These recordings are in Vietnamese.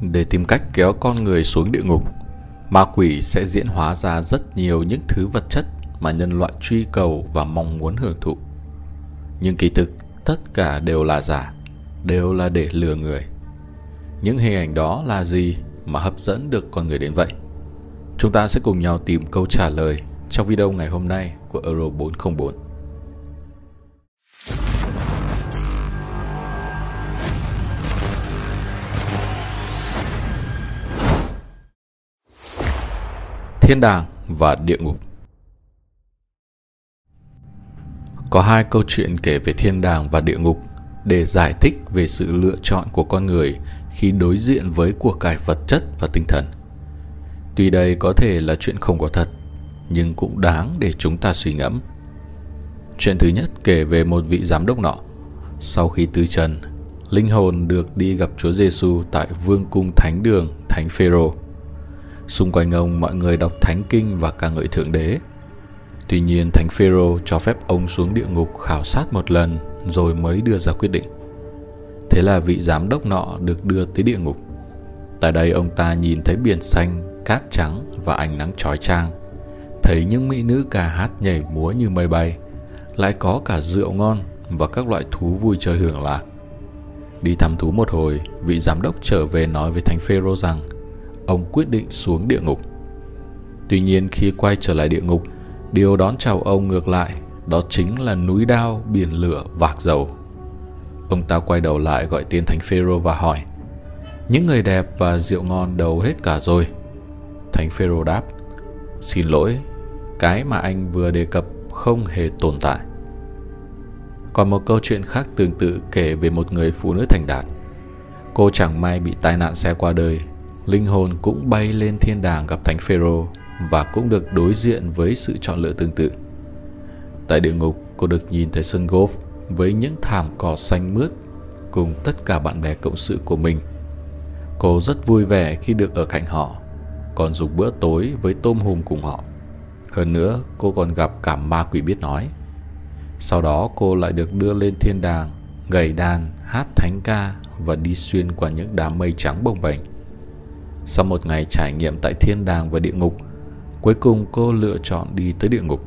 Để tìm cách kéo con người xuống địa ngục, ma quỷ sẽ diễn hóa ra rất nhiều những thứ vật chất mà nhân loại truy cầu và mong muốn hưởng thụ. Nhưng kỳ thực, tất cả đều là giả, đều là để lừa người. Những hình ảnh đó là gì mà hấp dẫn được con người đến vậy? Chúng ta sẽ cùng nhau tìm câu trả lời trong video ngày hôm nay của Euro 404. Thiên đàng và địa ngục Có hai câu chuyện kể về thiên đàng và địa ngục để giải thích về sự lựa chọn của con người khi đối diện với của cải vật chất và tinh thần. Tuy đây có thể là chuyện không có thật, nhưng cũng đáng để chúng ta suy ngẫm. Chuyện thứ nhất kể về một vị giám đốc nọ. Sau khi tứ trần, linh hồn được đi gặp Chúa Giêsu tại vương cung thánh đường Thánh Phêrô. Xung quanh ông mọi người đọc thánh kinh và ca ngợi thượng đế. Tuy nhiên Thánh Phêrô cho phép ông xuống địa ngục khảo sát một lần rồi mới đưa ra quyết định. Thế là vị giám đốc nọ được đưa tới địa ngục. Tại đây ông ta nhìn thấy biển xanh, cát trắng và ánh nắng chói chang. Thấy những mỹ nữ ca hát nhảy múa như mây bay. Lại có cả rượu ngon và các loại thú vui chơi hưởng lạc. Đi thăm thú một hồi, vị giám đốc trở về nói với Thánh Phêrô rằng ông quyết định xuống địa ngục. Tuy nhiên khi quay trở lại địa ngục, điều đón chào ông ngược lại đó chính là núi đao, biển lửa, vạc dầu. Ông ta quay đầu lại gọi tên Thánh Phêrô và hỏi Những người đẹp và rượu ngon đầu hết cả rồi Thánh Phêrô đáp Xin lỗi, cái mà anh vừa đề cập không hề tồn tại Còn một câu chuyện khác tương tự kể về một người phụ nữ thành đạt Cô chẳng may bị tai nạn xe qua đời Linh hồn cũng bay lên thiên đàng gặp Thánh Phêrô Và cũng được đối diện với sự chọn lựa tương tự Tại địa ngục, cô được nhìn thấy sân golf với những thảm cỏ xanh mướt cùng tất cả bạn bè cộng sự của mình. Cô rất vui vẻ khi được ở cạnh họ, còn dùng bữa tối với tôm hùm cùng họ. Hơn nữa, cô còn gặp cả ma quỷ biết nói. Sau đó cô lại được đưa lên thiên đàng, gầy đàn, hát thánh ca và đi xuyên qua những đám mây trắng bồng bềnh. Sau một ngày trải nghiệm tại thiên đàng và địa ngục, cuối cùng cô lựa chọn đi tới địa ngục.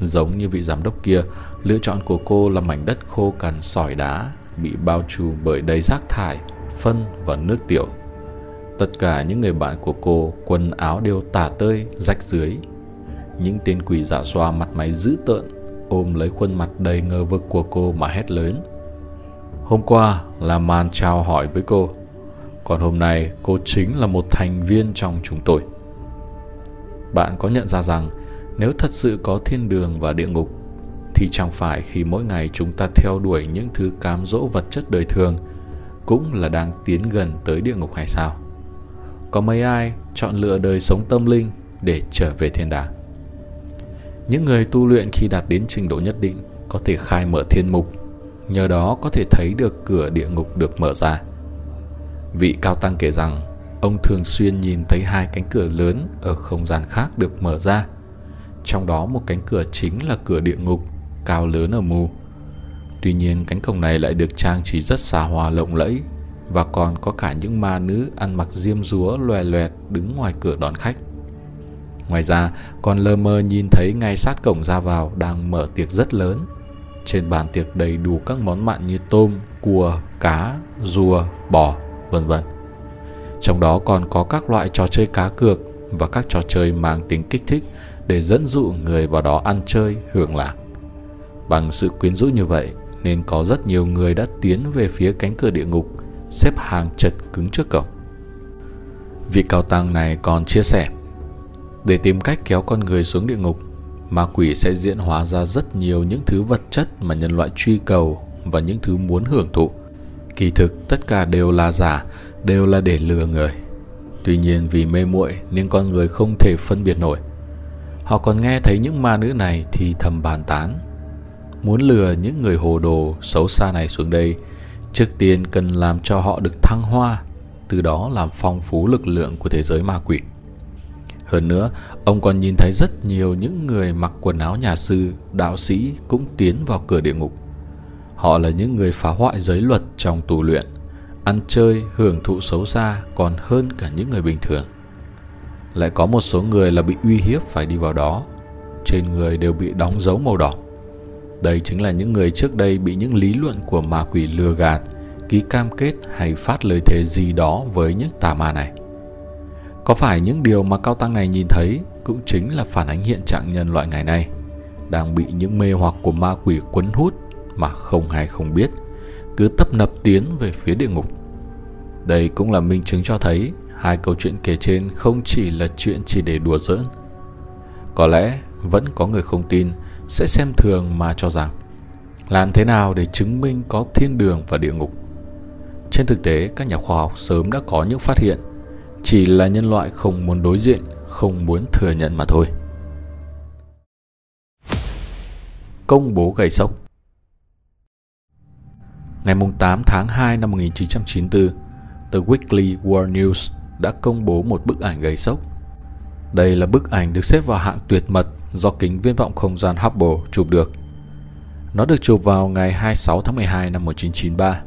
Giống như vị giám đốc kia, lựa chọn của cô là mảnh đất khô cằn sỏi đá, bị bao trùm bởi đầy rác thải, phân và nước tiểu. Tất cả những người bạn của cô, quần áo đều tả tơi, rách dưới. Những tên quỷ giả xoa mặt máy dữ tợn, ôm lấy khuôn mặt đầy ngờ vực của cô mà hét lớn. Hôm qua là màn chào hỏi với cô, còn hôm nay cô chính là một thành viên trong chúng tôi. Bạn có nhận ra rằng nếu thật sự có thiên đường và địa ngục thì chẳng phải khi mỗi ngày chúng ta theo đuổi những thứ cám dỗ vật chất đời thường cũng là đang tiến gần tới địa ngục hay sao? Có mấy ai chọn lựa đời sống tâm linh để trở về thiên đàng? Những người tu luyện khi đạt đến trình độ nhất định có thể khai mở thiên mục, nhờ đó có thể thấy được cửa địa ngục được mở ra. Vị cao tăng kể rằng ông thường xuyên nhìn thấy hai cánh cửa lớn ở không gian khác được mở ra trong đó một cánh cửa chính là cửa địa ngục, cao lớn ở mù. Tuy nhiên cánh cổng này lại được trang trí rất xa hoa lộng lẫy và còn có cả những ma nữ ăn mặc diêm rúa loè loẹt đứng ngoài cửa đón khách. Ngoài ra, còn lơ mơ nhìn thấy ngay sát cổng ra vào đang mở tiệc rất lớn. Trên bàn tiệc đầy đủ các món mặn như tôm, cua, cá, rùa, bò, vân vân. Trong đó còn có các loại trò chơi cá cược và các trò chơi mang tính kích thích để dẫn dụ người vào đó ăn chơi, hưởng lạc. Bằng sự quyến rũ như vậy nên có rất nhiều người đã tiến về phía cánh cửa địa ngục, xếp hàng chật cứng trước cổng. Vị cao tăng này còn chia sẻ, để tìm cách kéo con người xuống địa ngục, ma quỷ sẽ diễn hóa ra rất nhiều những thứ vật chất mà nhân loại truy cầu và những thứ muốn hưởng thụ. Kỳ thực tất cả đều là giả, đều là để lừa người. Tuy nhiên vì mê muội nên con người không thể phân biệt nổi. Họ còn nghe thấy những ma nữ này thì thầm bàn tán. Muốn lừa những người hồ đồ xấu xa này xuống đây, trước tiên cần làm cho họ được thăng hoa, từ đó làm phong phú lực lượng của thế giới ma quỷ. Hơn nữa, ông còn nhìn thấy rất nhiều những người mặc quần áo nhà sư, đạo sĩ cũng tiến vào cửa địa ngục. Họ là những người phá hoại giới luật trong tù luyện. ăn chơi, hưởng thụ xấu xa còn hơn cả những người bình thường. Lại có một số người là bị uy hiếp phải đi vào đó, trên người đều bị đóng dấu màu đỏ. Đây chính là những người trước đây bị những lý luận của ma quỷ lừa gạt, ký cam kết hay phát lời thề gì đó với những tà ma này. Có phải những điều mà cao tăng này nhìn thấy cũng chính là phản ánh hiện trạng nhân loại ngày nay, đang bị những mê hoặc của ma quỷ quấn hút mà không hay không biết, cứ tấp nập tiến về phía địa ngục. Đây cũng là minh chứng cho thấy hai câu chuyện kể trên không chỉ là chuyện chỉ để đùa giỡn. Có lẽ vẫn có người không tin sẽ xem thường mà cho rằng làm thế nào để chứng minh có thiên đường và địa ngục. Trên thực tế, các nhà khoa học sớm đã có những phát hiện chỉ là nhân loại không muốn đối diện, không muốn thừa nhận mà thôi. Công bố gây sốc Ngày 8 tháng 2 năm 1994, tờ Weekly World News đã công bố một bức ảnh gây sốc. Đây là bức ảnh được xếp vào hạng tuyệt mật do kính viễn vọng không gian Hubble chụp được. Nó được chụp vào ngày 26 tháng 12 năm 1993,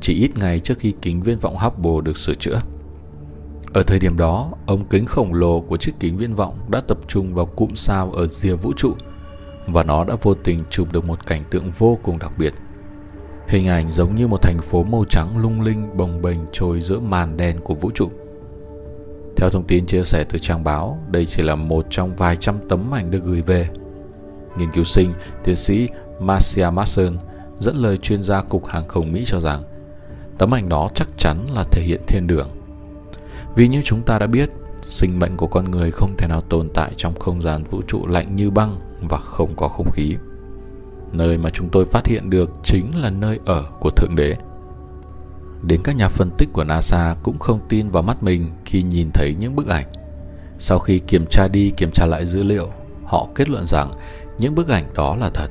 chỉ ít ngày trước khi kính viễn vọng Hubble được sửa chữa. Ở thời điểm đó, ống kính khổng lồ của chiếc kính viễn vọng đã tập trung vào cụm sao ở rìa vũ trụ và nó đã vô tình chụp được một cảnh tượng vô cùng đặc biệt. Hình ảnh giống như một thành phố màu trắng lung linh bồng bềnh trôi giữa màn đen của vũ trụ. Theo thông tin chia sẻ từ trang báo, đây chỉ là một trong vài trăm tấm ảnh được gửi về. Nghiên cứu sinh, tiến sĩ Marcia Mason dẫn lời chuyên gia Cục Hàng không Mỹ cho rằng tấm ảnh đó chắc chắn là thể hiện thiên đường. Vì như chúng ta đã biết, sinh mệnh của con người không thể nào tồn tại trong không gian vũ trụ lạnh như băng và không có không khí. Nơi mà chúng tôi phát hiện được chính là nơi ở của Thượng Đế. Đến các nhà phân tích của NASA cũng không tin vào mắt mình khi nhìn thấy những bức ảnh. Sau khi kiểm tra đi kiểm tra lại dữ liệu, họ kết luận rằng những bức ảnh đó là thật.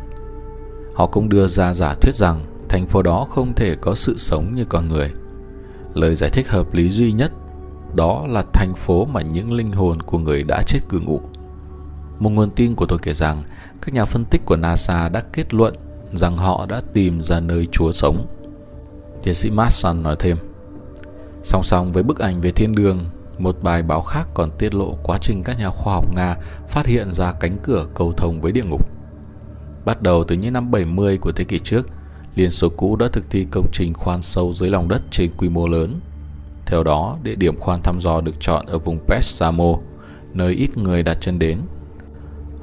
Họ cũng đưa ra giả thuyết rằng thành phố đó không thể có sự sống như con người. Lời giải thích hợp lý duy nhất đó là thành phố mà những linh hồn của người đã chết cư ngụ. Một nguồn tin của tôi kể rằng các nhà phân tích của NASA đã kết luận rằng họ đã tìm ra nơi Chúa sống. Tiến sĩ Mason nói thêm, song song với bức ảnh về thiên đường, một bài báo khác còn tiết lộ quá trình các nhà khoa học Nga phát hiện ra cánh cửa cầu thông với địa ngục. Bắt đầu từ những năm 70 của thế kỷ trước, Liên Xô cũ đã thực thi công trình khoan sâu dưới lòng đất trên quy mô lớn theo đó, địa điểm khoan thăm dò được chọn ở vùng Petsamo, nơi ít người đặt chân đến.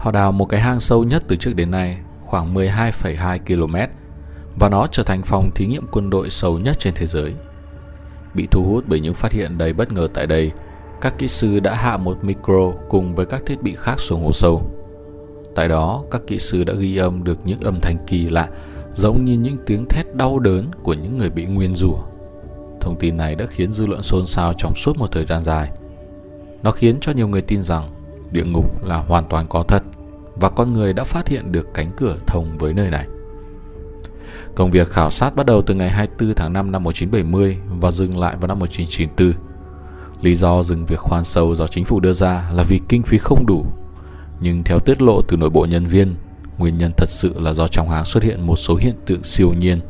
Họ đào một cái hang sâu nhất từ trước đến nay, khoảng 12,2 km, và nó trở thành phòng thí nghiệm quân đội sâu nhất trên thế giới. Bị thu hút bởi những phát hiện đầy bất ngờ tại đây, các kỹ sư đã hạ một micro cùng với các thiết bị khác xuống hố sâu. Tại đó, các kỹ sư đã ghi âm được những âm thanh kỳ lạ, giống như những tiếng thét đau đớn của những người bị nguyên rủa. Thông tin này đã khiến dư luận xôn xao trong suốt một thời gian dài. Nó khiến cho nhiều người tin rằng địa ngục là hoàn toàn có thật và con người đã phát hiện được cánh cửa thông với nơi này. Công việc khảo sát bắt đầu từ ngày 24 tháng 5 năm 1970 và dừng lại vào năm 1994. Lý do dừng việc khoan sâu do chính phủ đưa ra là vì kinh phí không đủ. Nhưng theo tiết lộ từ nội bộ nhân viên, nguyên nhân thật sự là do trong hang xuất hiện một số hiện tượng siêu nhiên.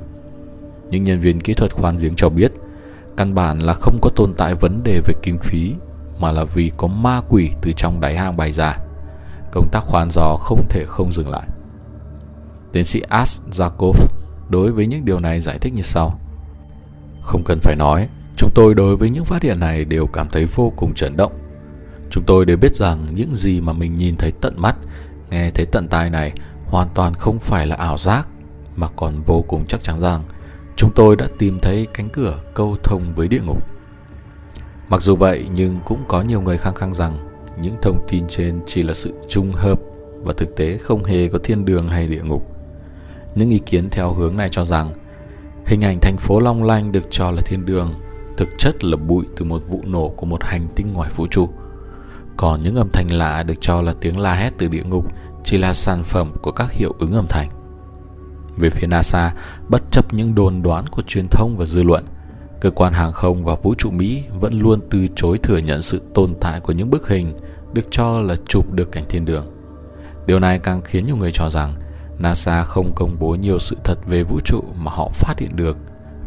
Những nhân viên kỹ thuật khoan giếng cho biết Căn bản là không có tồn tại vấn đề về kinh phí Mà là vì có ma quỷ từ trong đáy hang bày ra Công tác khoan dò không thể không dừng lại. Tiến sĩ As Zakov đối với những điều này giải thích như sau. Không cần phải nói, Chúng tôi đối với những phát hiện này đều cảm thấy vô cùng chấn động. Chúng tôi đều biết rằng những gì mà mình nhìn thấy tận mắt, Nghe thấy tận tai này hoàn toàn không phải là ảo giác, Mà còn vô cùng chắc chắn rằng chúng tôi đã tìm thấy cánh cửa câu thông với địa ngục. Mặc dù vậy, nhưng cũng có nhiều người khăng khăng rằng những thông tin trên chỉ là sự trùng hợp và thực tế không hề có thiên đường hay địa ngục. Những ý kiến theo hướng này cho rằng hình ảnh thành phố long lanh được cho là thiên đường thực chất là bụi từ một vụ nổ của một hành tinh ngoài vũ trụ. Còn những âm thanh lạ được cho là tiếng la hét từ địa ngục chỉ là sản phẩm của các hiệu ứng âm thanh. Về phía NASA, bất chấp những đồn đoán của truyền thông và dư luận, cơ quan hàng không và vũ trụ Mỹ vẫn luôn từ chối thừa nhận sự tồn tại của những bức hình được cho là chụp được cảnh thiên đường. Điều này càng khiến nhiều người cho rằng NASA không công bố nhiều sự thật về vũ trụ mà họ phát hiện được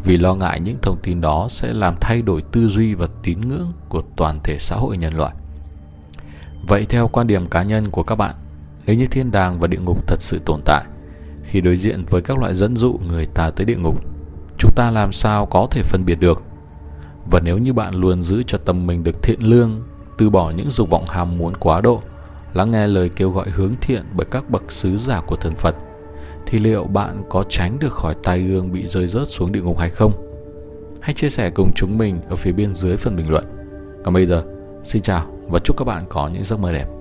vì lo ngại những thông tin đó sẽ làm thay đổi tư duy và tín ngưỡng của toàn thể xã hội nhân loại. Vậy theo quan điểm cá nhân của các bạn, nếu như thiên đàng và địa ngục thật sự tồn tại, khi đối diện với các loại dẫn dụ người ta tới địa ngục, chúng ta làm sao có thể phân biệt được? Và nếu như bạn luôn giữ cho tâm mình được thiện lương, từ bỏ những dục vọng ham muốn quá độ, lắng nghe lời kêu gọi hướng thiện bởi các bậc sứ giả của thần Phật, thì liệu bạn có tránh được khỏi tai ương bị rơi rớt xuống địa ngục hay không? Hãy chia sẻ cùng chúng mình ở phía bên dưới phần bình luận. Còn bây giờ, xin chào và chúc các bạn có những giấc mơ đẹp.